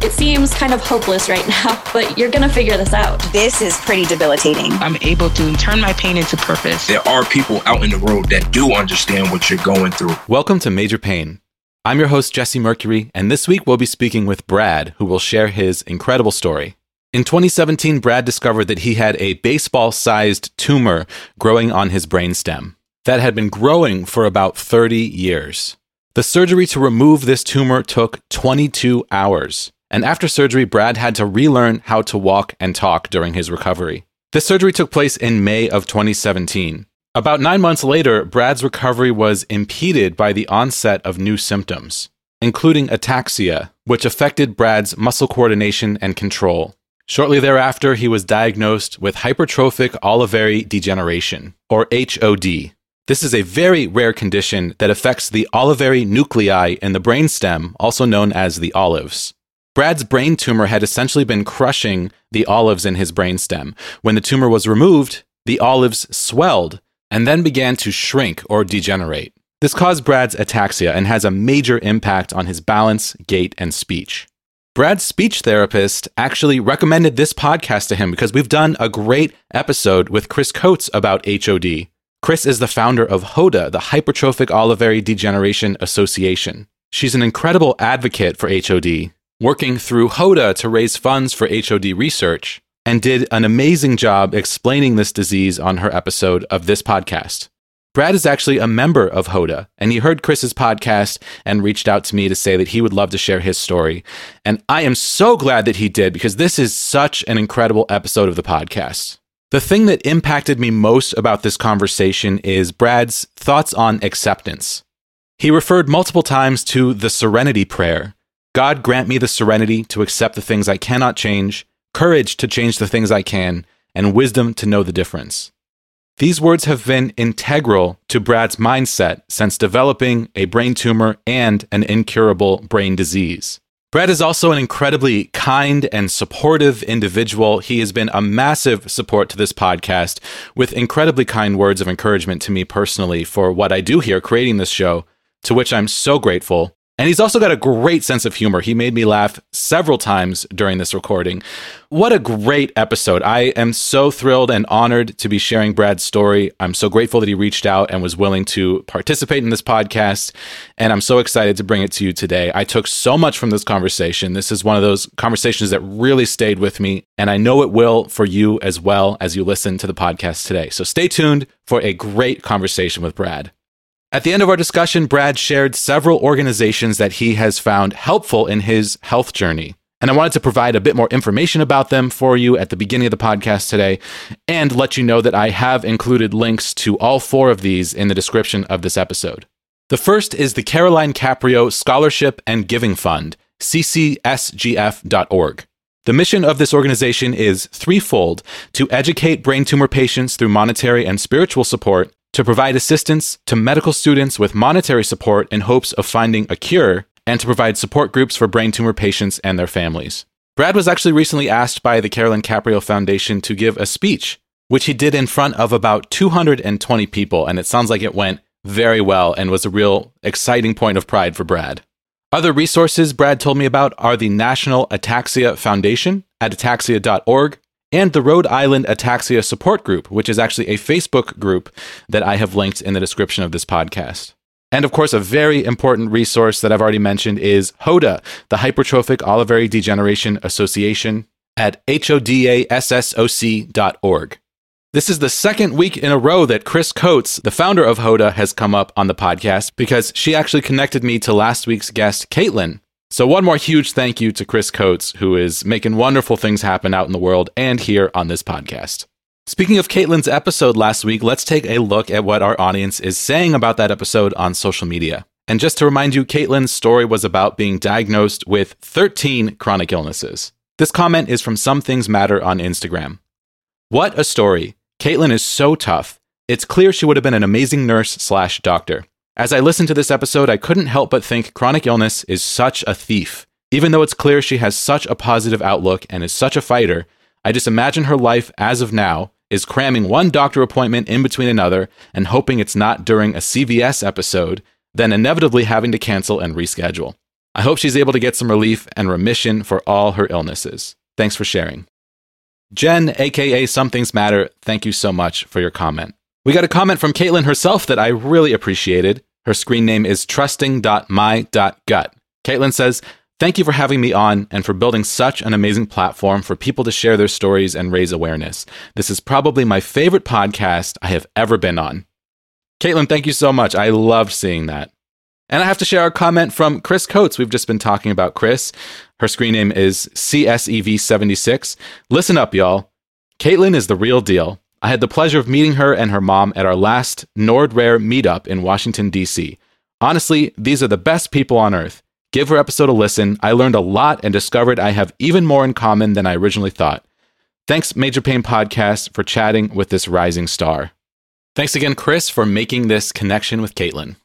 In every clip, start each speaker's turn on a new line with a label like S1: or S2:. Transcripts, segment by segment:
S1: It seems kind of hopeless right now, but you're going to figure this out.
S2: This is pretty debilitating.
S3: I'm able to turn my pain into purpose.
S4: There are people out in the world that do understand what you're going through.
S5: Welcome to Major Pain. I'm your host, Jesse Mercury, and this week we'll be speaking with Brad, who will share his incredible story. In 2017, Brad discovered that he had a baseball sized tumor growing on his brainstem that had been growing for about 30 years. The surgery to remove this tumor took 22 hours. And after surgery, Brad had to relearn how to walk and talk during his recovery. This surgery took place in May of 2017. About nine months later, Brad's recovery was impeded by the onset of new symptoms, including ataxia, which affected Brad's muscle coordination and control. Shortly thereafter, he was diagnosed with hypertrophic olivary degeneration, or HOD. This is a very rare condition that affects the olivary nuclei in the brainstem, also known as the olives. Brad's brain tumor had essentially been crushing the olives in his brainstem. When the tumor was removed, the olives swelled and then began to shrink or degenerate. This caused Brad's ataxia and has a major impact on his balance, gait, and speech. Brad's speech therapist actually recommended this podcast to him because we've done a great episode with Chris Coates about HOD. Chris is the founder of HODA, the Hypertrophic Olivary Degeneration Association. She's an incredible advocate for HOD, working through HODA to raise funds for HOD research, and did an amazing job explaining this disease on her episode of this podcast. Brad is actually a member of HODA, and he heard Chris's podcast and reached out to me to say that he would love to share his story. And I am so glad that he did because this is such an incredible episode of the podcast. The thing that impacted me most about this conversation is Brad's thoughts on acceptance. He referred multiple times to the serenity prayer God grant me the serenity to accept the things I cannot change, courage to change the things I can, and wisdom to know the difference. These words have been integral to Brad's mindset since developing a brain tumor and an incurable brain disease. Brad is also an incredibly kind and supportive individual. He has been a massive support to this podcast with incredibly kind words of encouragement to me personally for what I do here creating this show, to which I'm so grateful. And he's also got a great sense of humor. He made me laugh several times during this recording. What a great episode. I am so thrilled and honored to be sharing Brad's story. I'm so grateful that he reached out and was willing to participate in this podcast. And I'm so excited to bring it to you today. I took so much from this conversation. This is one of those conversations that really stayed with me. And I know it will for you as well as you listen to the podcast today. So stay tuned for a great conversation with Brad. At the end of our discussion, Brad shared several organizations that he has found helpful in his health journey. And I wanted to provide a bit more information about them for you at the beginning of the podcast today and let you know that I have included links to all four of these in the description of this episode. The first is the Caroline Caprio Scholarship and Giving Fund, ccsgf.org. The mission of this organization is threefold to educate brain tumor patients through monetary and spiritual support to provide assistance to medical students with monetary support in hopes of finding a cure, and to provide support groups for brain tumor patients and their families. Brad was actually recently asked by the Carolyn Caprio Foundation to give a speech, which he did in front of about 220 people, and it sounds like it went very well and was a real exciting point of pride for Brad. Other resources Brad told me about are the National Ataxia Foundation at ataxia.org, and the Rhode Island Ataxia Support Group, which is actually a Facebook group that I have linked in the description of this podcast. And of course, a very important resource that I've already mentioned is HODA, the Hypertrophic Olivary Degeneration Association, at hodassoc.org. This is the second week in a row that Chris Coates, the founder of HODA, has come up on the podcast because she actually connected me to last week's guest, Caitlin, so, one more huge thank you to Chris Coates, who is making wonderful things happen out in the world and here on this podcast. Speaking of Caitlin's episode last week, let's take a look at what our audience is saying about that episode on social media. And just to remind you, Caitlin's story was about being diagnosed with 13 chronic illnesses. This comment is from Some Things Matter on Instagram. What a story. Caitlin is so tough. It's clear she would have been an amazing nurse slash doctor. As I listened to this episode, I couldn't help but think chronic illness is such a thief. Even though it's clear she has such a positive outlook and is such a fighter, I just imagine her life as of now is cramming one doctor appointment in between another and hoping it's not during a CVS episode, then inevitably having to cancel and reschedule. I hope she's able to get some relief and remission for all her illnesses. Thanks for sharing. Jen, aka Some Things Matter, thank you so much for your comment. We got a comment from Caitlin herself that I really appreciated. Her screen name is trusting.my.gut. Caitlin says, Thank you for having me on and for building such an amazing platform for people to share their stories and raise awareness. This is probably my favorite podcast I have ever been on. Caitlin, thank you so much. I loved seeing that. And I have to share a comment from Chris Coates. We've just been talking about Chris. Her screen name is CSEV76. Listen up, y'all. Caitlin is the real deal. I had the pleasure of meeting her and her mom at our last Nord Rare meetup in Washington, D.C. Honestly, these are the best people on earth. Give her episode a listen. I learned a lot and discovered I have even more in common than I originally thought. Thanks, Major Pain Podcast, for chatting with this rising star. Thanks again, Chris, for making this connection with Caitlin.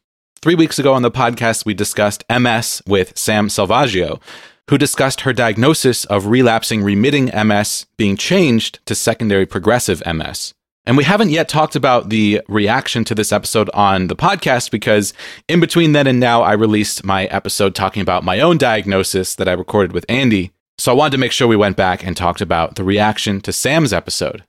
S5: Three weeks ago on the podcast, we discussed MS with Sam Salvaggio, who discussed her diagnosis of relapsing remitting MS being changed to secondary progressive MS. And we haven't yet talked about the reaction to this episode on the podcast because in between then and now, I released my episode talking about my own diagnosis that I recorded with Andy. So I wanted to make sure we went back and talked about the reaction to Sam's episode.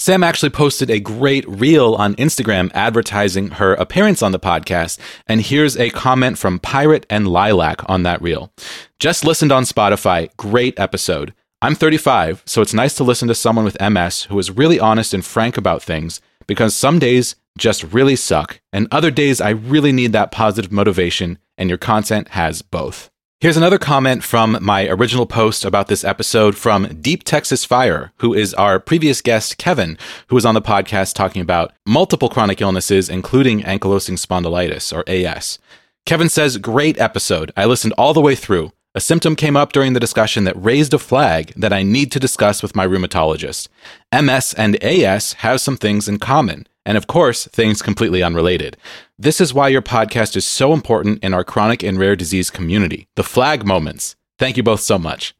S5: Sam actually posted a great reel on Instagram advertising her appearance on the podcast, and here's a comment from Pirate and Lilac on that reel. Just listened on Spotify, great episode. I'm 35, so it's nice to listen to someone with MS who is really honest and frank about things because some days just really suck, and other days I really need that positive motivation, and your content has both. Here's another comment from my original post about this episode from Deep Texas Fire, who is our previous guest, Kevin, who was on the podcast talking about multiple chronic illnesses, including ankylosing spondylitis, or AS. Kevin says, Great episode. I listened all the way through. A symptom came up during the discussion that raised a flag that I need to discuss with my rheumatologist. MS and AS have some things in common, and of course, things completely unrelated. This is why your podcast is so important in our chronic and rare disease community. The flag moments. Thank you both so much.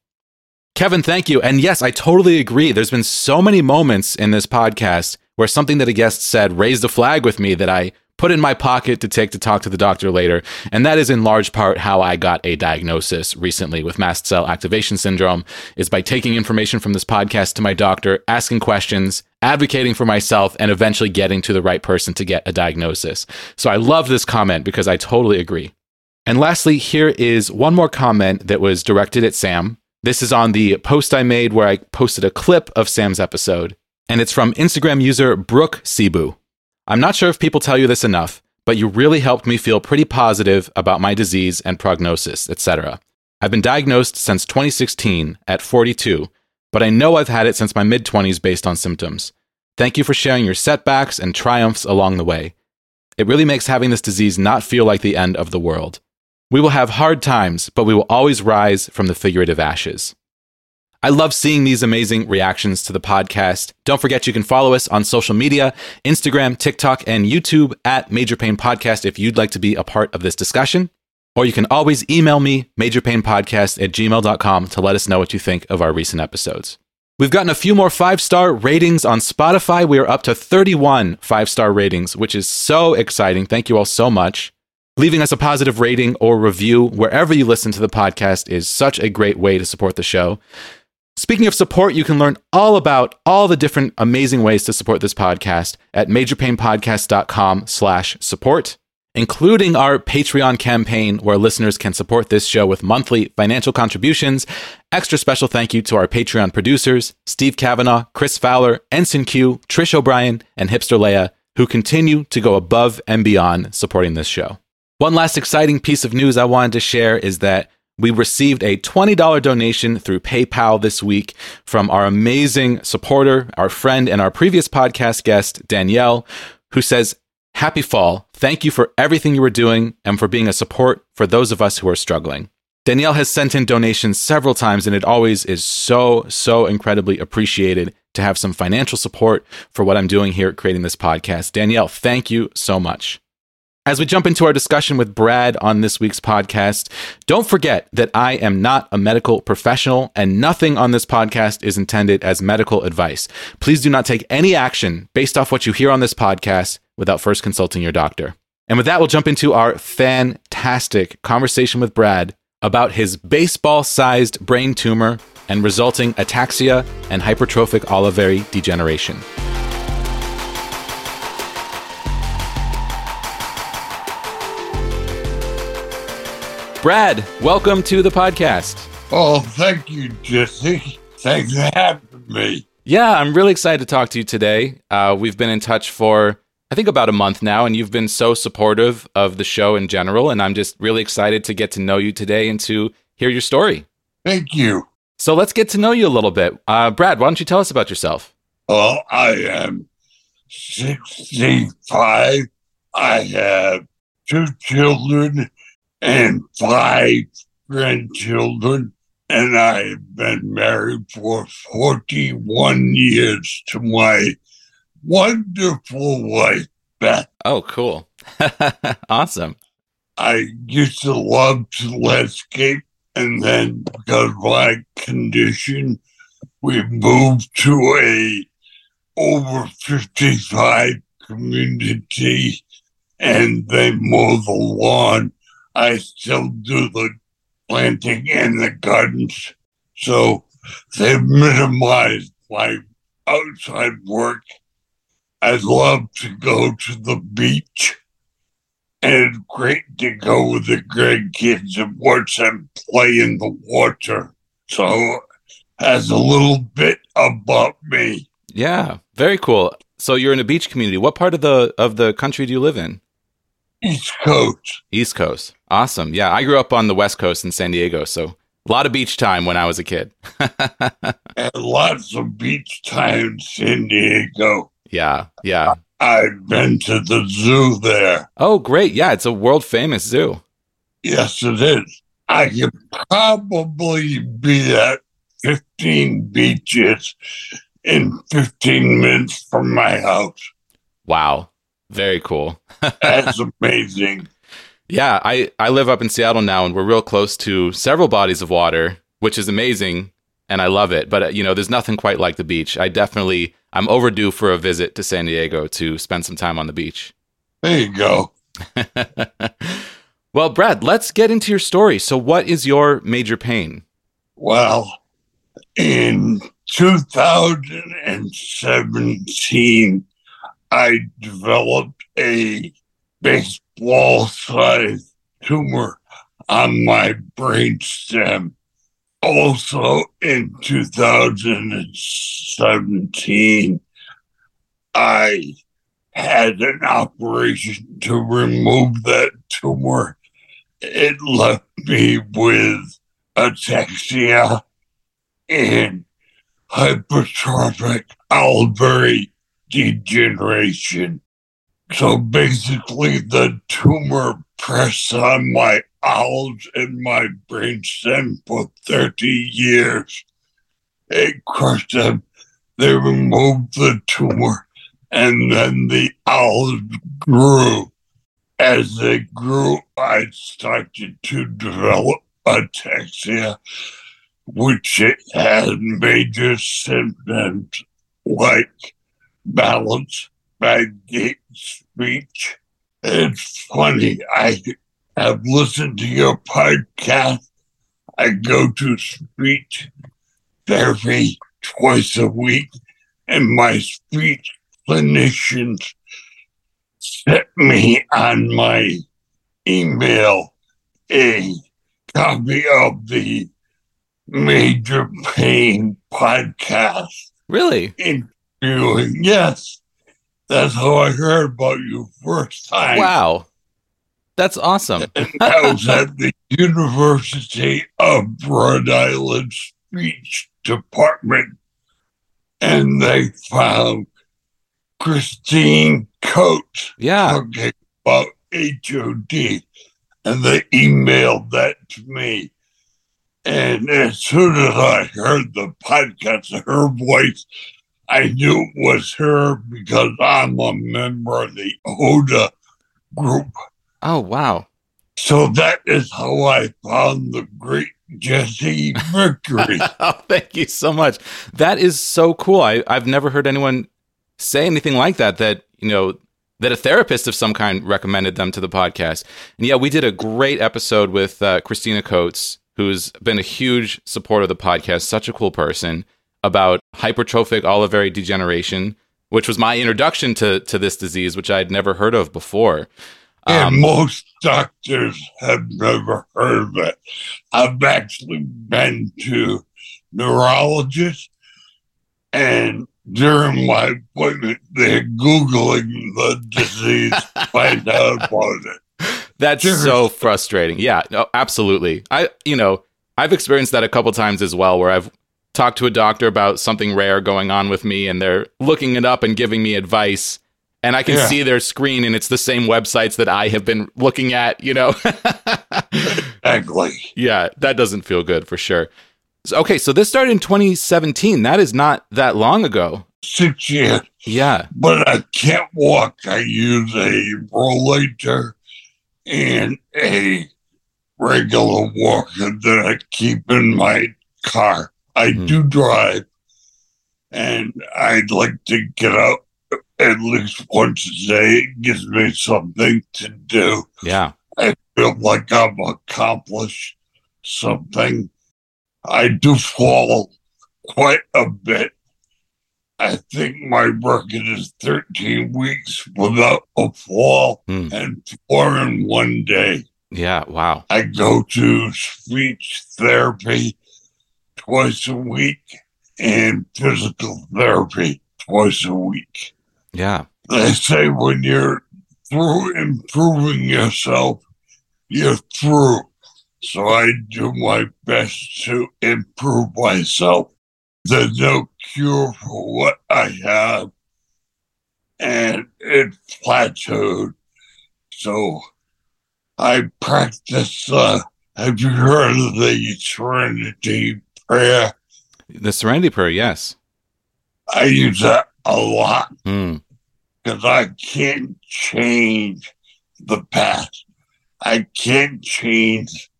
S5: Kevin, thank you. And yes, I totally agree. There's been so many moments in this podcast where something that a guest said raised a flag with me that I put in my pocket to take to talk to the doctor later. And that is in large part how I got a diagnosis recently with mast cell activation syndrome is by taking information from this podcast to my doctor, asking questions, advocating for myself, and eventually getting to the right person to get a diagnosis. So I love this comment because I totally agree. And lastly, here is one more comment that was directed at Sam. This is on the post I made where I posted a clip of Sam's episode, and it's from Instagram user Brooke Cebu. I'm not sure if people tell you this enough, but you really helped me feel pretty positive about my disease and prognosis, etc. I've been diagnosed since 2016 at 42, but I know I've had it since my mid 20s based on symptoms. Thank you for sharing your setbacks and triumphs along the way. It really makes having this disease not feel like the end of the world. We will have hard times, but we will always rise from the figurative ashes. I love seeing these amazing reactions to the podcast. Don't forget you can follow us on social media Instagram, TikTok, and YouTube at Major Pain Podcast if you'd like to be a part of this discussion. Or you can always email me, majorpainpodcast at gmail.com, to let us know what you think of our recent episodes. We've gotten a few more five star ratings on Spotify. We are up to 31 five star ratings, which is so exciting. Thank you all so much. Leaving us a positive rating or review wherever you listen to the podcast is such a great way to support the show. Speaking of support, you can learn all about all the different amazing ways to support this podcast at majorpainpodcast.com slash support, including our Patreon campaign where listeners can support this show with monthly financial contributions. Extra special thank you to our Patreon producers, Steve Kavanaugh, Chris Fowler, Ensign Q, Trish O'Brien, and Hipster Leia, who continue to go above and beyond supporting this show. One last exciting piece of news I wanted to share is that we received a $20 donation through PayPal this week from our amazing supporter, our friend, and our previous podcast guest, Danielle, who says, Happy fall. Thank you for everything you are doing and for being a support for those of us who are struggling. Danielle has sent in donations several times, and it always is so, so incredibly appreciated to have some financial support for what I'm doing here at creating this podcast. Danielle, thank you so much. As we jump into our discussion with Brad on this week's podcast, don't forget that I am not a medical professional and nothing on this podcast is intended as medical advice. Please do not take any action based off what you hear on this podcast without first consulting your doctor. And with that, we'll jump into our fantastic conversation with Brad about his baseball sized brain tumor and resulting ataxia and hypertrophic olivary degeneration. Brad, welcome to the podcast.
S6: Oh, thank you, Jesse. Thanks for having me.
S5: Yeah, I'm really excited to talk to you today. Uh, we've been in touch for, I think, about a month now, and you've been so supportive of the show in general. And I'm just really excited to get to know you today and to hear your story.
S6: Thank you.
S5: So let's get to know you a little bit. Uh, Brad, why don't you tell us about yourself?
S6: Well, I am 65. I have two children and five grandchildren, and I've been married for 41 years to my wonderful wife, Beth.
S5: Oh, cool. awesome.
S6: I used to love to landscape, and then because of my condition, we moved to a over 55 community and they mow the lawn I still do the planting and the gardens. So they've minimized my outside work. I love to go to the beach. And it's great to go with the grandkids and watch them play in the water. So has a little bit about me.
S5: Yeah, very cool. So you're in a beach community. What part of the of the country do you live in?
S6: East Coast.
S5: East Coast. Awesome. Yeah, I grew up on the West Coast in San Diego, so a lot of beach time when I was a kid.
S6: and lots of beach time in San Diego.
S5: Yeah, yeah.
S6: I've been to the zoo there.
S5: Oh, great. Yeah, it's a world famous zoo.
S6: Yes, it is. I could probably be at 15 beaches in 15 minutes from my house.
S5: Wow. Very cool.
S6: That's amazing.
S5: Yeah, I, I live up in Seattle now and we're real close to several bodies of water, which is amazing and I love it. But, uh, you know, there's nothing quite like the beach. I definitely, I'm overdue for a visit to San Diego to spend some time on the beach.
S6: There you go.
S5: well, Brad, let's get into your story. So, what is your major pain?
S6: Well, in 2017, I developed a baseball sized tumor on my brain stem. Also in 2017, I had an operation to remove that tumor. It left me with ataxia and hypertrophic olivary degeneration. So basically, the tumor pressed on my owls and my brain brainstem for 30 years. It crushed them. They removed the tumor, and then the owls grew. As they grew, I started to develop ataxia, which had major symptoms like balance, by gait, speech. It's funny. I have listened to your podcast. I go to speech therapy twice a week, and my speech clinicians sent me on my email a copy of the Major Pain podcast.
S5: Really?
S6: In Yes. That's how I heard about you first time.
S5: Wow. That's awesome.
S6: and I was at the University of Rhode Island speech department and they found Christine Coates
S5: yeah.
S6: talking about HOD and they emailed that to me. And as soon as I heard the podcast, her voice, I knew it was her because I'm a member of the HODA group.
S5: Oh, wow.
S6: So that is how I found the great Jesse Mercury.
S5: oh, thank you so much. That is so cool. I, I've never heard anyone say anything like that, that, you know, that a therapist of some kind recommended them to the podcast. And yeah, we did a great episode with uh, Christina Coates, who's been a huge supporter of the podcast, such a cool person, about hypertrophic olivary degeneration, which was my introduction to to this disease, which I'd never heard of before.
S6: And
S5: Um,
S6: most doctors have never heard of it. I've actually been to neurologists, and during my appointment, they're Googling the disease to find out about it.
S5: That's
S6: Sure.
S5: so frustrating. Yeah, no, absolutely. I, you know, I've experienced that a couple times as well, where I've talked to a doctor about something rare going on with me, and they're looking it up and giving me advice, and I can
S6: Yeah.
S5: see their screen, and it's the same websites that I have been looking at. You know,
S6: Exactly.
S5: yeah, that doesn't feel good for sure. So, okay, so this started in 2017. That is not that long ago.
S6: Six years,
S5: Yeah.
S6: but I can't walk. I use a rollator and a regular walker that I keep in my car. I
S5: Hmm.
S6: do drive, and I'd like to get out at least once a day. It gives me something to do.
S5: Yeah.
S6: I feel like I've accomplished something. I do fall quite a bit. I think my record is 13 weeks without a fall
S5: Hmm.
S6: and four in one day.
S5: Yeah. Wow.
S6: I go to speech therapy twice a week and physical therapy twice a week.
S5: Yeah.
S6: They say when you're through improving yourself, you're through. So I do my best to improve myself. There's no cure for what I have, and it plateaued. So I practice. Uh, have you heard of the Serenity Prayer?
S5: The Serenity Prayer. Yes.
S6: I use that a lot.
S5: Hmm.
S6: because I can't change the past. I can't change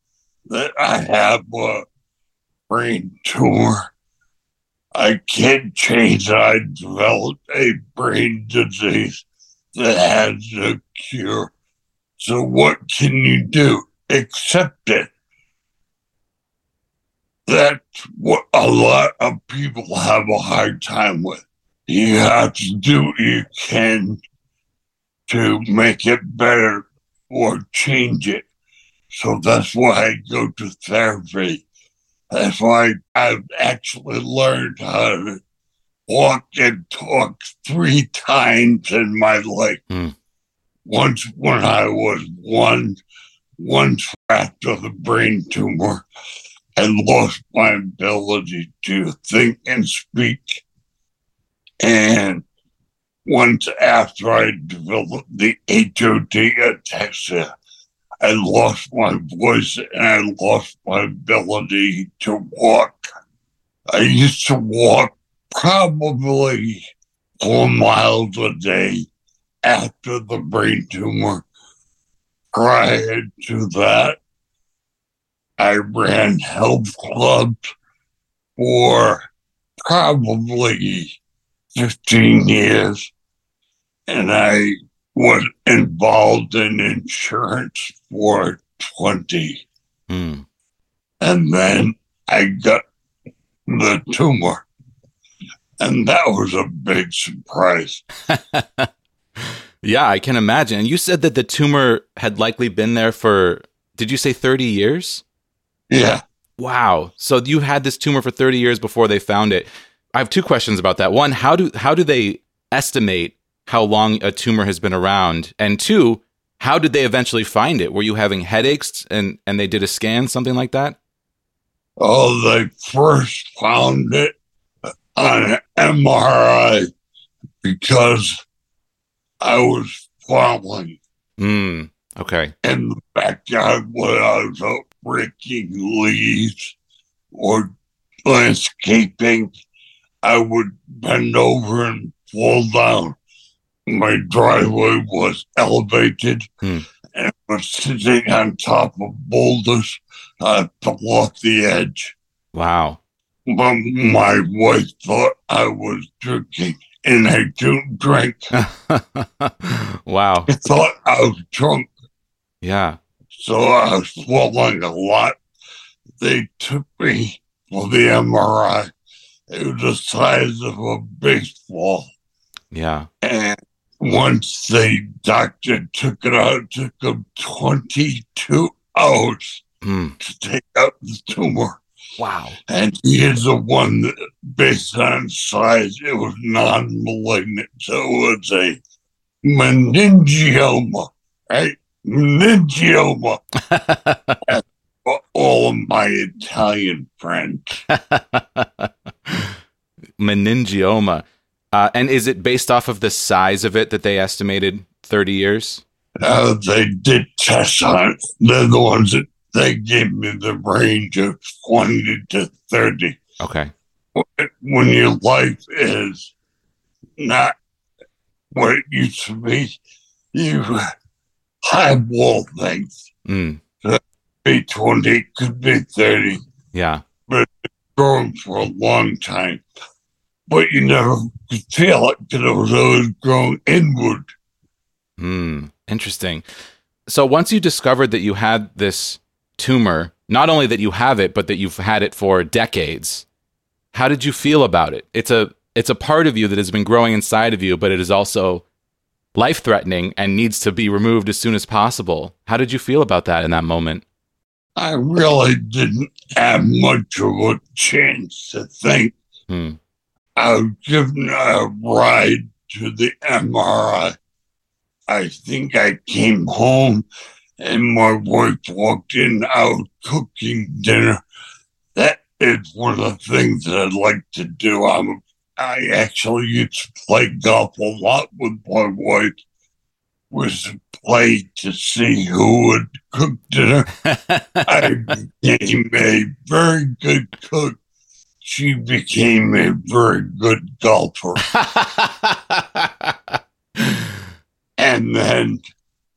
S6: that I have a brain tumor. I can't change that I developed a brain disease that has no cure. So what can you do? Accept it. That's what a lot of people have a hard time with you have to do what you can to make it better or change it. So that's why I go to therapy. That's why I've actually learned how to walk and talk three times in my life.
S5: Hmm.
S6: Once when I was one, once after the brain tumor, I lost my ability to think and speak. And once after I developed the HOD ataxia, I lost my voice and I lost my ability to walk. I used to walk probably four miles a day after the brain tumor. Prior to that, I ran health clubs for probably 15 years and I was involved in insurance for 20.
S5: Hmm.
S6: And then I got the tumor. And that was a big surprise.
S5: Yeah, I can imagine. And you said that the tumor had likely been there for, did you say 30 years?
S6: Yeah.
S5: Wow. So you had this tumor for 30 years before they found it. I have two questions about that. One, how do how do they estimate how long a tumor has been around? And two, how did they eventually find it? Were you having headaches and and they did a scan, something like that?
S6: Oh, they first found it on an MRI because I was falling
S5: Hmm. Okay.
S6: in the backyard when I was out breaking leaves or landscaping. I would bend over and fall down. My driveway was elevated
S5: Hmm.
S6: and was sitting on top of boulders. I fell off the edge.
S5: Wow.
S6: But my wife thought I was drinking and I don't drink.
S5: wow.
S6: I thought I was drunk,
S5: Yeah.
S6: So I was swallowing a lot. They took me for the MRI. It was the size of a baseball.
S5: Yeah.
S6: And once the doctor took it out, it took him 22 hours
S5: Mm.
S6: to take out the tumor.
S5: Wow.
S6: And he is the one that, based on size, it was non malignant. So it was a meningioma, right? Meningioma. all of my Italian friends.
S5: Meningioma. Uh, and is it based off of the size of it that they estimated 30 years?
S6: Uh, they did tests on it. They're the ones that they gave me the range of 20 to 30.
S5: Okay.
S6: When your life is not what it used to be, you highball things.
S5: Mm.
S6: Be 20, could be 30,
S5: Yeah.
S6: But it's growing for a long time. But you never could feel it because it was always growing inward.
S5: Hmm. Interesting. So once you discovered that you had this tumor, not only that you have it, but that you've had it for decades, how did you feel about it? It's a it's a part of you that has been growing inside of you, but it is also life threatening and needs to be removed as soon as possible. How did you feel about that in that moment?
S6: I really didn't have much of a chance to think.
S5: Hmm.
S6: I was given a ride to the MRI. I think I came home and my wife walked in. I was cooking dinner. That is one of the things that I'd like to do. I'm, I actually used to play golf a lot with my wife. Was to play to see who would cook dinner. I became a very good cook. She became a very good golfer. And then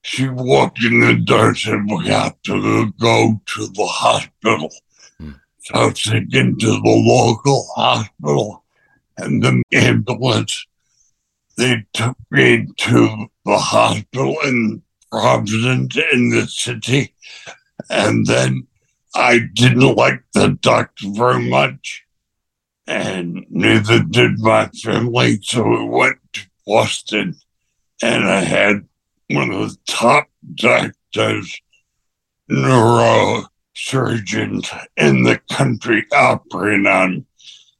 S6: she walked in the door and said, We have to go to the hospital.
S5: Hmm.
S6: So I was taken to the local hospital and the ambulance. They took me to the hospital in Providence in the city. And then I didn't like the doctor very much. And neither did my family. So we went to Boston and I had one of the top doctors, neurosurgeons in the country operating on.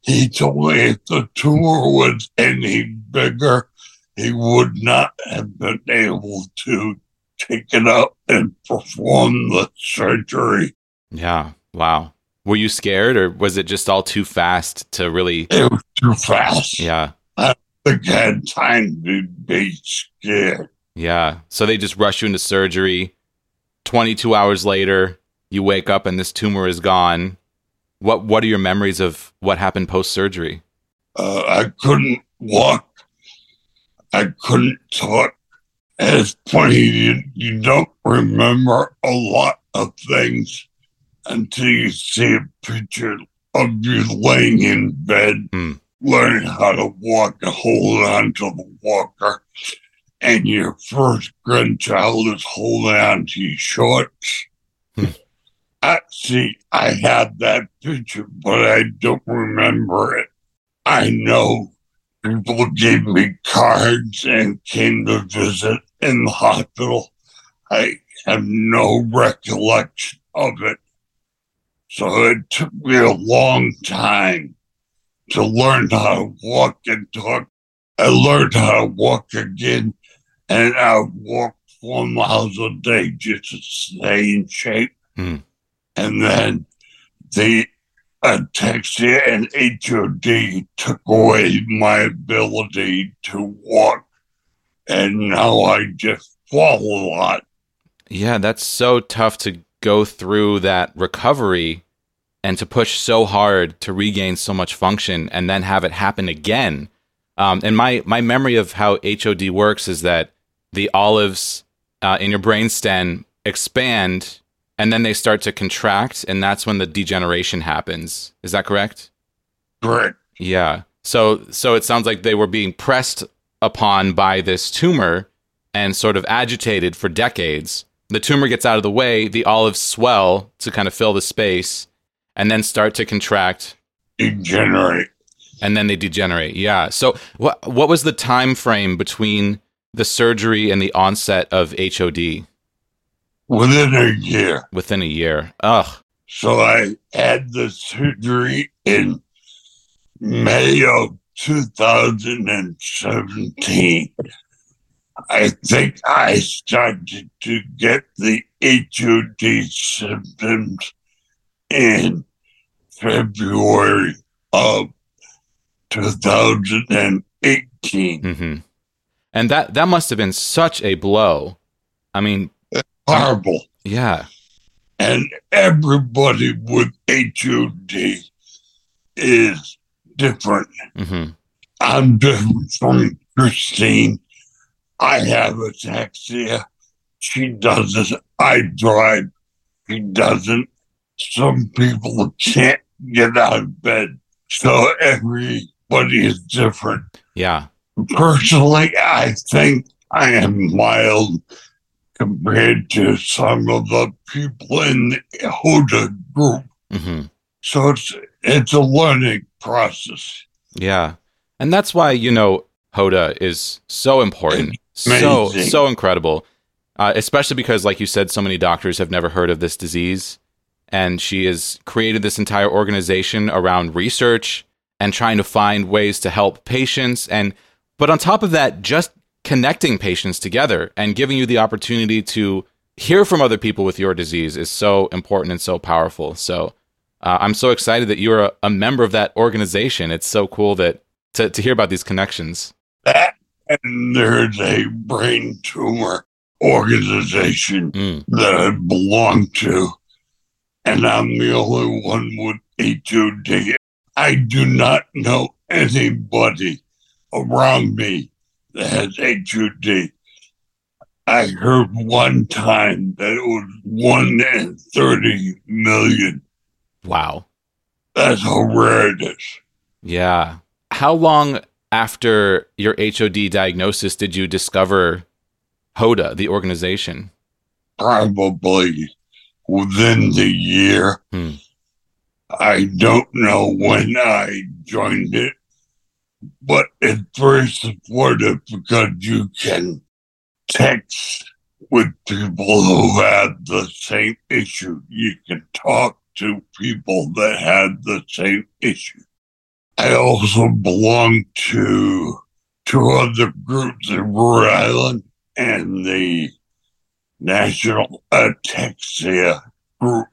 S6: He told me if the tumor was any bigger, he would not have been able to take it out and perform the surgery.
S5: yeah. Wow. Were you scared or was it just all too fast to really
S6: It was too fast.
S5: Yeah.
S6: I think I had time to be scared.
S5: Yeah. So they just rush you into surgery. 22 hours later, you wake up and this tumor is gone. What what are your memories of what happened post surgery?
S6: Uh, I couldn't walk. I couldn't talk. And it's funny, you, you don't remember a lot of things until you see a picture of you laying in bed,
S5: Hmm.
S6: learning how to walk and hold on to the walker. And your first grandchild is holding on to your shorts. I see, I have that picture, but I don't remember it. I know people gave me cards and came to visit in the hospital. I have no recollection of it. So it took me a long time to learn how to walk and talk. I learned how to walk again, and I would walk four miles a day just to stay in shape.
S5: Hmm.
S6: And then the ataxia and HOD took away my ability to walk. And now I just fall a lot.
S5: Yeah, that's so tough to go through that recovery and to push so hard to regain so much function and then have it happen again. Um, and my my memory of how HOD works is that the olives uh, in your brainstem expand and then they start to contract, and that's when the degeneration happens. Is that correct?
S6: Correct.
S5: Yeah. So so it sounds like they were being pressed upon by this tumor and sort of agitated for decades. The tumor gets out of the way, the olives swell to kind of fill the space and then start to contract
S6: Degenerate.
S5: and then they degenerate. Yeah. So what what was the time frame between the surgery and the onset of HOD
S6: Within a year.
S5: within a year? Ugh.
S6: So I had the surgery in May of 2017. I think I started to get the HOD symptoms in February of 2018.
S5: hmm And that that must have been such a blow. I mean,
S6: Horrible.
S5: yeah.
S6: and everybody with HOD is different.
S5: hmm
S6: I'm different from Christine. I have ataxia. She doesn't. I drive. She doesn't. Some people can't get out of bed. So everybody is different.
S5: Yeah.
S6: Personally, I think I am mild compared to some of the people in the HODA group.
S5: hmm
S6: So it's it's a learning process.
S5: Yeah. And that's why, you know, HODA is so important. So, so incredible. Uh, especially because, like you said, so many doctors have never heard of this disease. And she has created this entire organization around research and trying to find ways to help patients. And, but on top of that, just connecting patients together and giving you the opportunity to hear from other people with your disease is so important and so powerful. So, uh, I'm so excited that you're a, a member of that organization. It's so cool that to, to hear about these connections.
S6: That and there's a brain tumor organization
S5: Mm,
S6: that I belong to, and I'm the only one with HOD. I do not know anybody around me that has HOD. I heard one time that it was one in 30 million.
S5: wow.
S6: That's how rare it is.
S5: Yeah. How long after your HOD diagnosis did you discover HODA, the organization?
S6: Probably within the year.
S5: Hmm.
S6: I don't know when I joined it, but it's very supportive because you can text with people who had the same issue. You can talk to people that had the same issue. I also belong to two other groups in Rhode Island and the National Ataxia Group.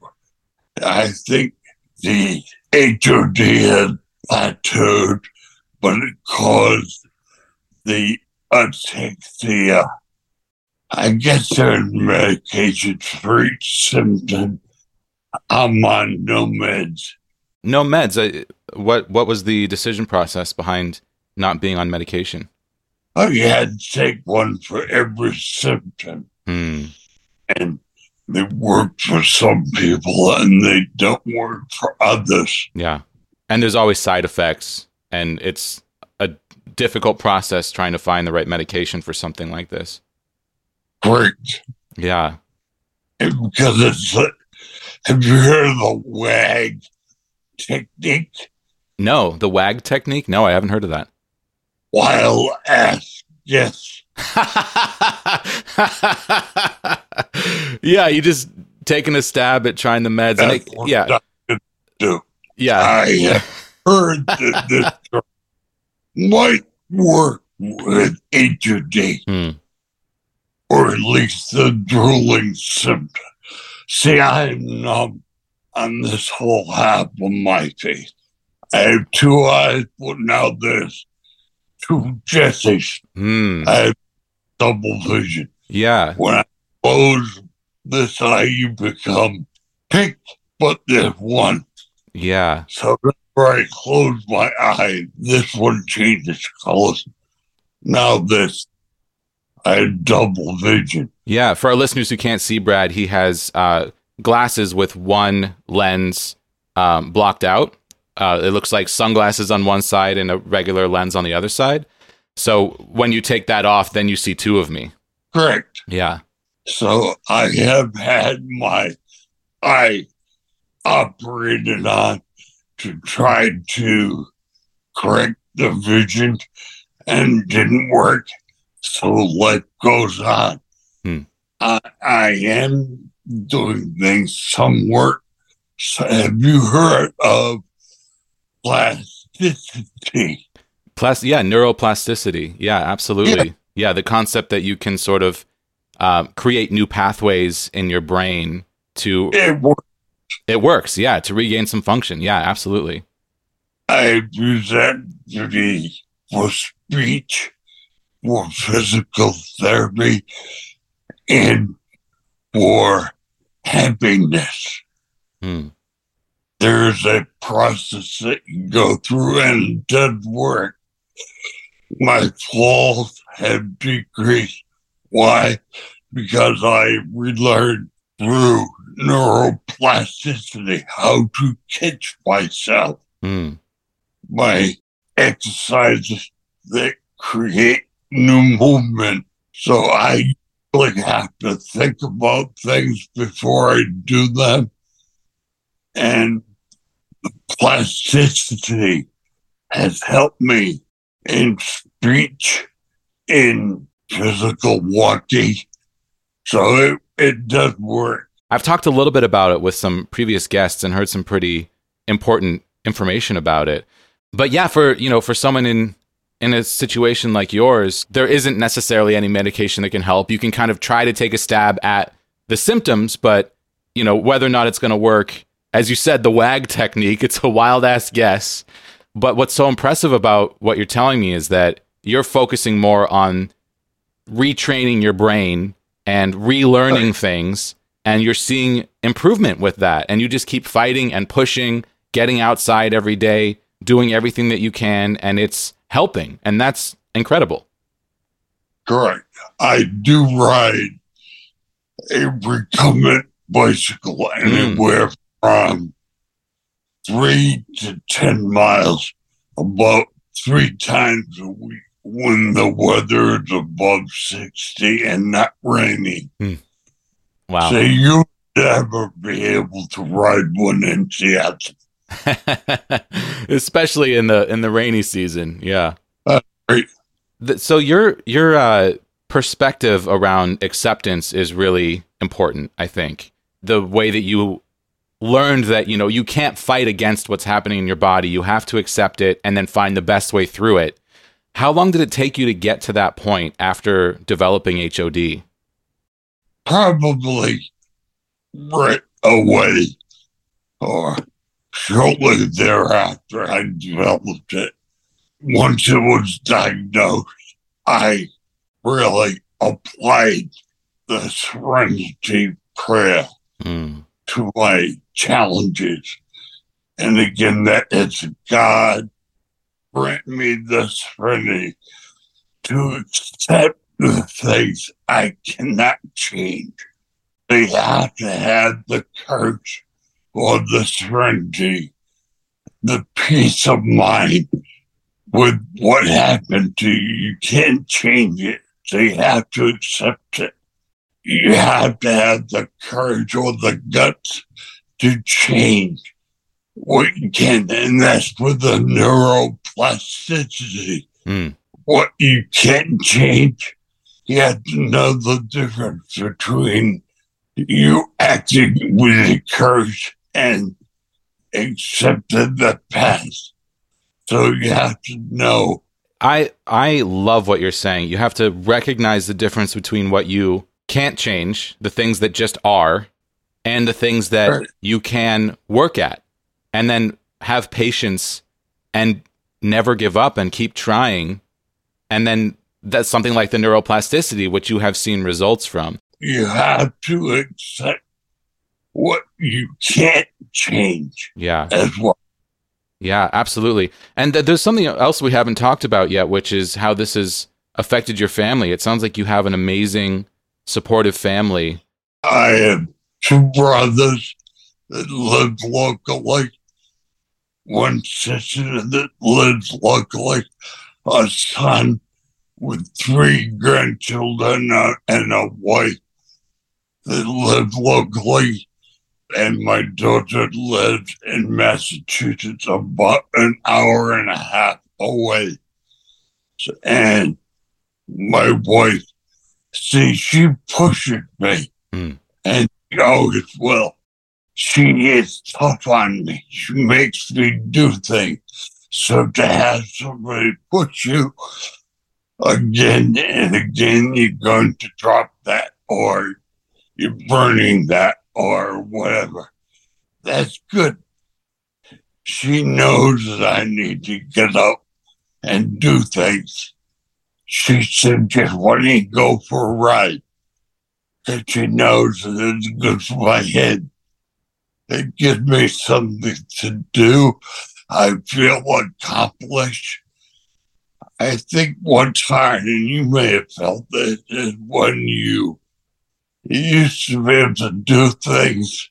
S6: I think the HOD had plateaued, but it caused the ataxia. I guess there's medications for each symptom. I'm on no meds.
S5: No meds. Uh, what what was the decision process behind not being on medication?
S6: I had to take one for every symptom,
S5: Hmm.
S6: and they work for some people and they don't work for others.
S5: Yeah. And there's always side effects and it's a difficult process trying to find the right medication for something like this.
S6: Great.
S5: Yeah.
S6: Because it's, have you heard of the WAG technique?
S5: No, the WAG technique? No, I haven't heard of that.
S6: Wild ass. Yes.
S5: yeah, you just taking a stab at trying the meds. And it, yeah,
S6: do.
S5: yeah,
S6: I heard that this might work with HOD,
S5: Hmm.
S6: or at least the drooling symptom. See, I'm numb on this whole half of my face. I have two eyes, but now there's two Jessies.
S5: Hmm.
S6: I have double vision.
S5: yeah,
S6: When I close this eye, you become pink, but there's one.
S5: yeah.
S6: So whenever I close my eye, this one changes colors. Now this, I have double vision.
S5: Yeah, for our listeners who can't see Brad, he has uh, glasses with one lens um, blocked out Uh, it looks like sunglasses on one side and a regular lens on the other side. So when you take that off, then you see two of me.
S6: Correct.
S5: Yeah.
S6: So I have had my eye operated on to try to correct the vision and didn't work. So life goes on.
S5: Hmm.
S6: I, I am doing things, some work. So have you heard of plasticity?
S5: Plas- yeah, neuroplasticity. Yeah, absolutely. Yeah. the concept that you can sort of uh, create new pathways in your brain to
S6: It works.
S5: It works. Yeah, to regain some function. Yeah, absolutely.
S6: I that to be for speech, for physical therapy, and for happiness.
S5: Hmm.
S6: There's a process that you go through and it does work. My falls have decreased. Why? Because I relearned through neuroplasticity how to catch myself
S5: Hmm.
S6: my exercises that create new movement. So I really have to think about things before I do them. And the plasticity has helped me in speech, in physical walking. So it, it does work.
S5: I've talked a little bit about it with some previous guests and heard some pretty important information about it. But yeah, for you know, for someone in in a situation like yours, there isn't necessarily any medication that can help. You can kind of try to take a stab at the symptoms, but you know, whether or not it's going to work, as you said, the WAG technique, it's a wild ass guess. But what's so impressive about what you're telling me is that you're focusing more on retraining your brain and relearning things and you're seeing improvement with that. And you just keep fighting and pushing getting outside every day doing everything that you can and it's helping. And that's incredible.
S6: Correct. I do ride a recumbent bicycle anywhere mm. from three to 10 miles about three times a week when the weather is above 60 and not raining. Hmm.
S5: Wow.
S6: So you never be able to ride one in Seattle.
S5: especially in the in the rainy season. Yeah.
S6: Uh, right.
S5: So your your uh perspective around acceptance is really important i think. The way that you learned that you know you can't fight against what's happening in your body. You have to accept it and then find the best way through it. How long did it take you to get to that point after developing HOD
S6: Probably right away or shortly thereafter, I developed it. Once it was diagnosed, I really applied the serenity prayer
S5: Hmm.
S6: to my challenges. And again, that is God grant me the serenity to accept the things I cannot change. They have to have the courage or the serenity, the peace of mind with what happened to you. You can't change it, They have to accept it. You have to have the courage or the guts to change what you can, and that's with the neuroplasticity.
S5: Hmm.
S6: What you can change, you have to know the difference between you acting with the courage and accepting the past. So you have to know
S5: I I love what you're saying. You have to recognize the difference between what you can't change, the things that just are, and the things that
S6: Right.
S5: you can work at. And then have patience and never give up and keep trying. And then that's something like the neuroplasticity which you have seen results from.
S6: you have to accept what you can't change
S5: Yeah.
S6: as well.
S5: Yeah, absolutely. And th- there's something else we haven't talked about yet, which is how this has affected your family. It sounds like you have an amazing, supportive family.
S6: I have two brothers that live locally. one sister that lives locally, a son with three grandchildren and a wife that live locally. And my daughter lives in Massachusetts, about an hour and a half away. And my wife, see, she pushes me.
S5: Hmm.
S6: And she always will. She is tough on me. She makes me do things. So to have somebody push you again and again, you're going to drop that or you're burning that or whatever. That's good. She knows that I need to get up and do things. She said, just why don't you go for a ride? And she knows that it's good for my head. It gives me something to do. I feel accomplished. I think one time, and you may have felt it, is when you, you used to be able to do things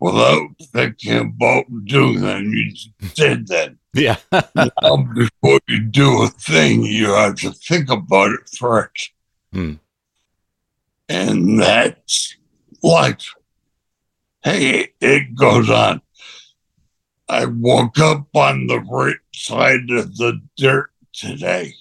S6: without thinking about doing them. You just did them.
S5: Yeah.
S6: Now, before you do a thing, you have to think about it first.
S5: Hmm.
S6: And that's life. Hey, it goes on. I woke up on the right side of the dirt today.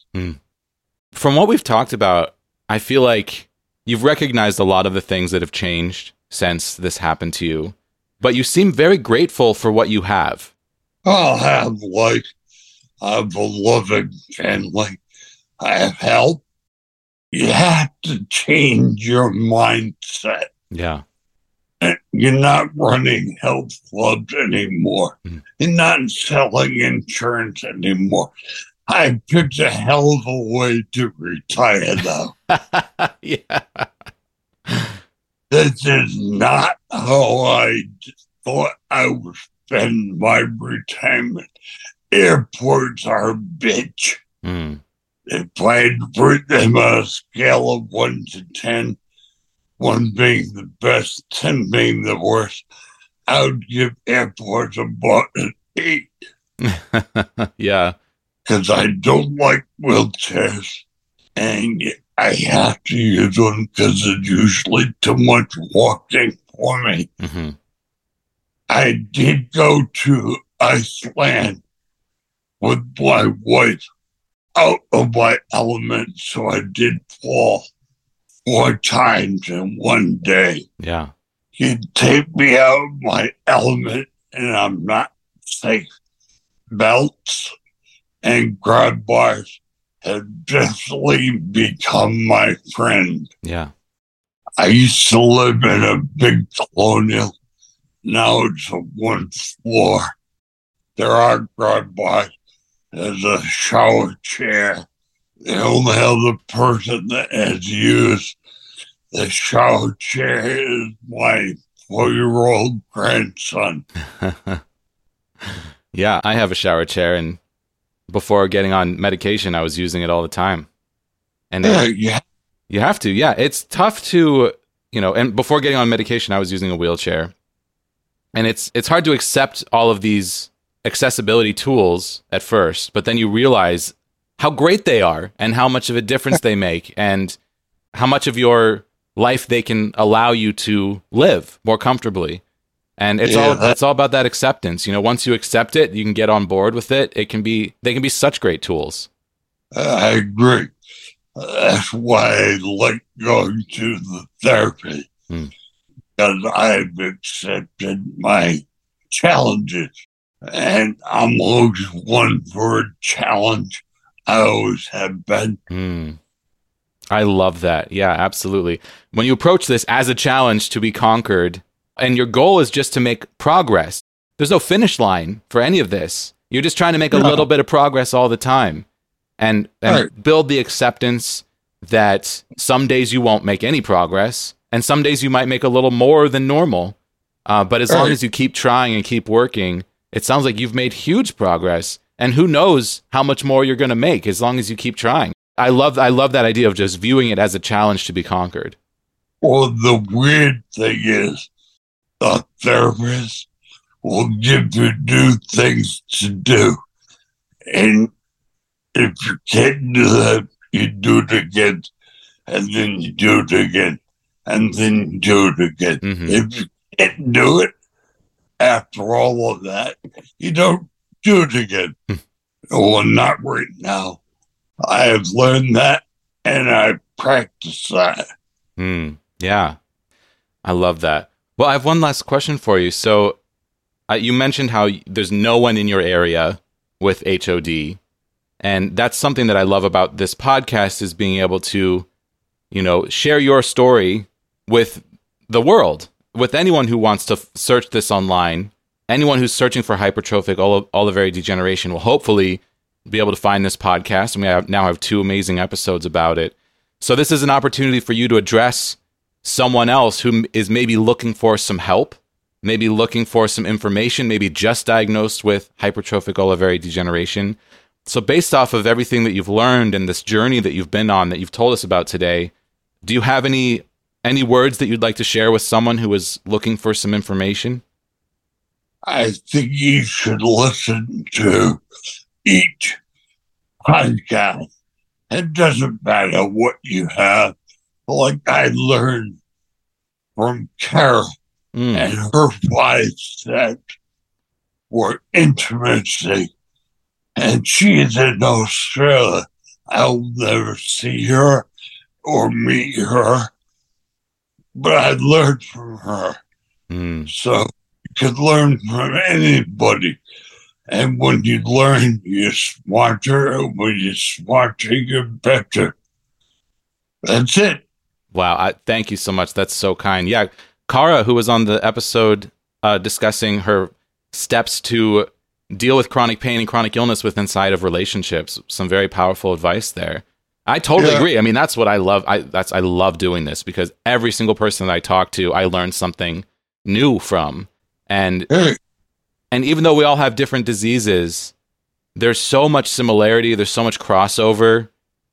S5: From what we've talked about, I feel like you've recognized a lot of the things that have changed since this happened to you, but you seem very grateful for what you have.
S6: I'll have life. I have a loving family. I have help. You have to change your mindset.
S5: Yeah.
S6: You're not running health clubs anymore.
S5: Mhm.
S6: You're not selling insurance anymore. I picked a hell of a way to retire though.
S5: yeah.
S6: this is not how I thought I would spend my retirement. Airports are a bitch.
S5: Mm.
S6: If I had to put them on a scale of one to ten, one being the best, ten being the worst, I would give airports about an eight
S5: yeah.
S6: Because I don't like wheelchairs and I have to use one because it's usually too much walking for me.
S5: hmm
S6: I did go to Iceland with my wife out of my element, so I did fall four times in one day.
S5: Yeah.
S6: He'd take me out of my element, and I'm not safe. Belts and grab bars have definitely become my friend.
S5: Yeah.
S6: I used to live in a big colonial. Now it's a one floor. There are grab bars. There's a shower chair. The only other person that has used the shower chair is my four year old grandson.
S5: yeah. I have a shower chair, and before getting on medication, I was using it all the time. And
S6: Yeah,
S5: it-
S6: you
S5: you have to. Yeah. It's tough to, you know, and before getting on medication, I was using a wheelchair. And it's it's hard to accept all of these accessibility tools at first, but then you realize how great they are and how much of a difference they make and how much of your life they can allow you to live more comfortably. And it's all
S6: Yeah, that-
S5: it's all about that acceptance. You know, once you accept it, you can get on board with it. It can be they can be such great tools.
S6: I agree. That's why I like going to the therapy
S5: Hmm.
S6: because I've accepted my challenges, and I'm always one for a challenge. I always have been.
S5: Hmm. I love that. Yeah, absolutely. When you approach this as a challenge to be conquered, and your goal is just to make progress, there's no finish line for any of this. You're just trying to make a
S6: No.
S5: little bit of progress all the time and, and
S6: Right.
S5: build the acceptance that some days you won't make any progress, and some days you might make a little more than normal. Uh, but as long as you keep trying and keep working, it sounds like you've made huge progress. And who knows how much more you're going to make as long as you keep trying. I love I love that idea of just viewing it as a challenge to be conquered.
S6: Well, the weird thing is, the therapist will give you new things to do. And if you can't do that, you do it again, and then you do it again, and then you do it again.
S5: Mhm.
S6: If you can't do it after all of that, you don't do it again. well, not right now. I have learned that and I practice that.
S5: Mm, yeah, I love that. Well, I have one last question for you. So, uh, you mentioned how there's no one in your area with HOD, and that's something that I love about this podcast is being able to, you know, share your story with the world, with anyone who wants to f- search this online. Anyone who's searching for hypertrophic ol- olivary degeneration will hopefully be able to find this podcast, and we have, now have two amazing episodes about it. So this is an opportunity for you to address someone else who is maybe looking for some help, maybe looking for some information, maybe just diagnosed with hypertrophic olivary degeneration. So based off of everything that you've learned and this journey that you've been on that you've told us about today, do you have any any words that you'd like to share with someone who is looking for some information?
S6: I think you should listen to each podcast. It doesn't matter what you have. Like I learned from Kara
S5: Mm,
S6: and her five that were intimacy. And she is in Australia. I'll never see her or meet her. But I learned from her.
S5: mm,
S6: So you could learn from anybody. And when you learn, you're smarter. And when you're smarter, you're better. That's it.
S5: Wow, I, thank you so much. That's so kind. Yeah, Kara, who was on the episode uh, discussing her steps to deal with chronic pain and chronic illness with inside of relationships, some very powerful advice there. I totally
S6: Yeah.
S5: agree. I mean, that's what I love. I that's I love doing this because every single person that I talk to, I learn something new from. And and even though we all have different diseases, there's so much similarity, there's so much crossover,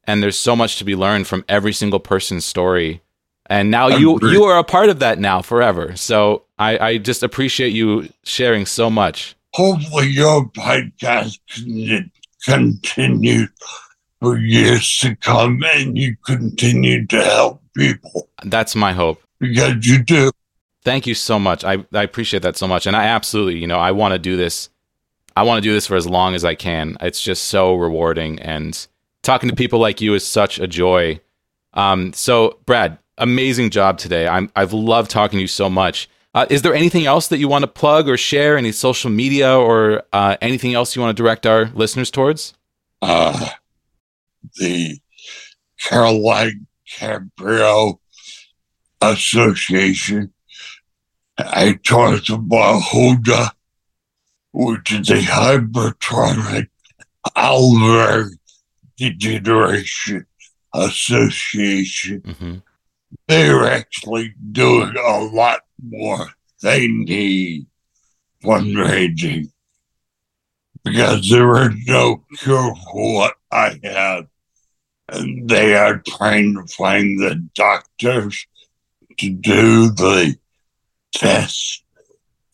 S5: and there's so much to be learned from every single person's story. And now you you are a part of that now forever. So I, I just appreciate you sharing so much.
S6: hopefully your podcast can continue for years to come and you continue to help people
S5: That's my hope.
S6: because you do.
S5: Thank you so much. I, I appreciate that so much. And I absolutely, you know, I want to do this. I want to do this for as long as I can. It's just so rewarding. And talking to people like you is such a joy. Um, so, Brad, amazing job today. I'm, I've loved talking to you so much. Uh, is there anything else that you want to plug or share? Any social media or uh, anything else you want to direct our listeners towards?
S6: Uh, the Caroline Cabrio Association. I talked about HODA, which is a hypertrophic olivary degeneration association.
S5: hmm
S6: they're actually doing a lot more. They need fundraising because there is no cure for what I have. And they are trying to find the doctors to do the test.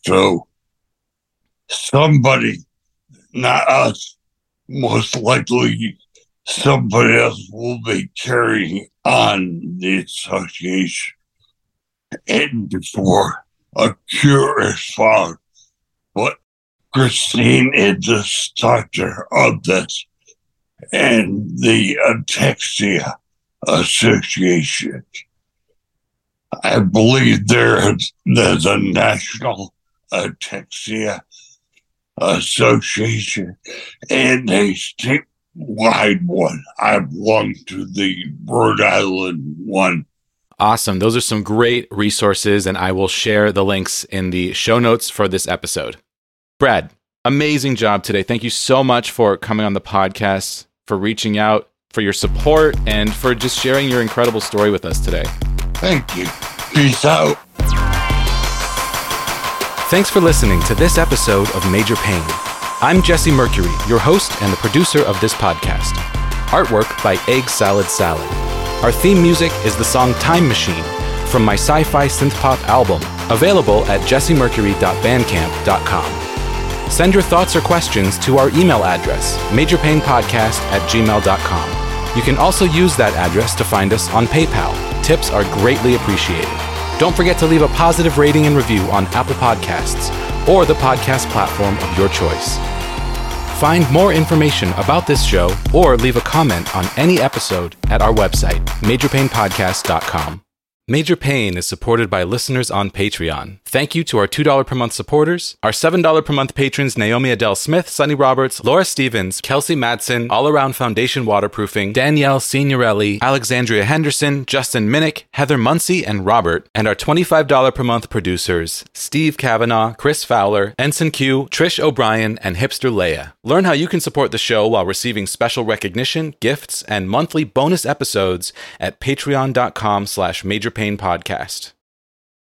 S6: So somebody, not us, most likely somebody else will be carrying on the association. And before a cure is found. But Christine is the starter of this and the uh, Ataxia Association. I believe there is there's a national uh, Ataxia Association and a statewide one. I belong to the Rhode Island one.
S5: Awesome. Those are some great resources, and I will share the links in the show notes for this episode. Brad, amazing job today. Thank you so much for coming on the podcast, for reaching out, for your support, and for just sharing your incredible story with us today.
S6: Thank you. Peace out.
S5: Thanks for listening to this episode of Major Pain. I'm Jesse Mercury, your host and the producer of this podcast. Artwork by Egg Salad Salad. Our theme music is the song Time Machine from my sci fi synth pop album, Available at jessemercury.bandcamp.com. Send your thoughts or questions to our email address, majorpainpodcast at gmail.com. You can also use that address to find us on PayPal. Tips are greatly appreciated. Don't forget to leave a positive rating and review on Apple Podcasts or the podcast platform of your choice. Find more information about this show or leave a comment on any episode at our website, majorpainpodcast.com. Major Pain is supported by listeners on Patreon. Thank you to our $2 per month supporters, our $7 per month patrons Naomi Adele Smith, Sunny Roberts, Laura Stevens, Kelsey Madsen, All Around Foundation Waterproofing, Danielle Signorelli, Alexandria Henderson, Justin Minnick, Heather Muncie, and Robert, and our $25 per month producers Steve Kavanaugh, Chris Fowler, Ensign Q, Trish O'Brien, and Hipster Leia. Learn how you can support the show while receiving special recognition, gifts, and monthly bonus episodes at patreon.com slash majorpainpodcast.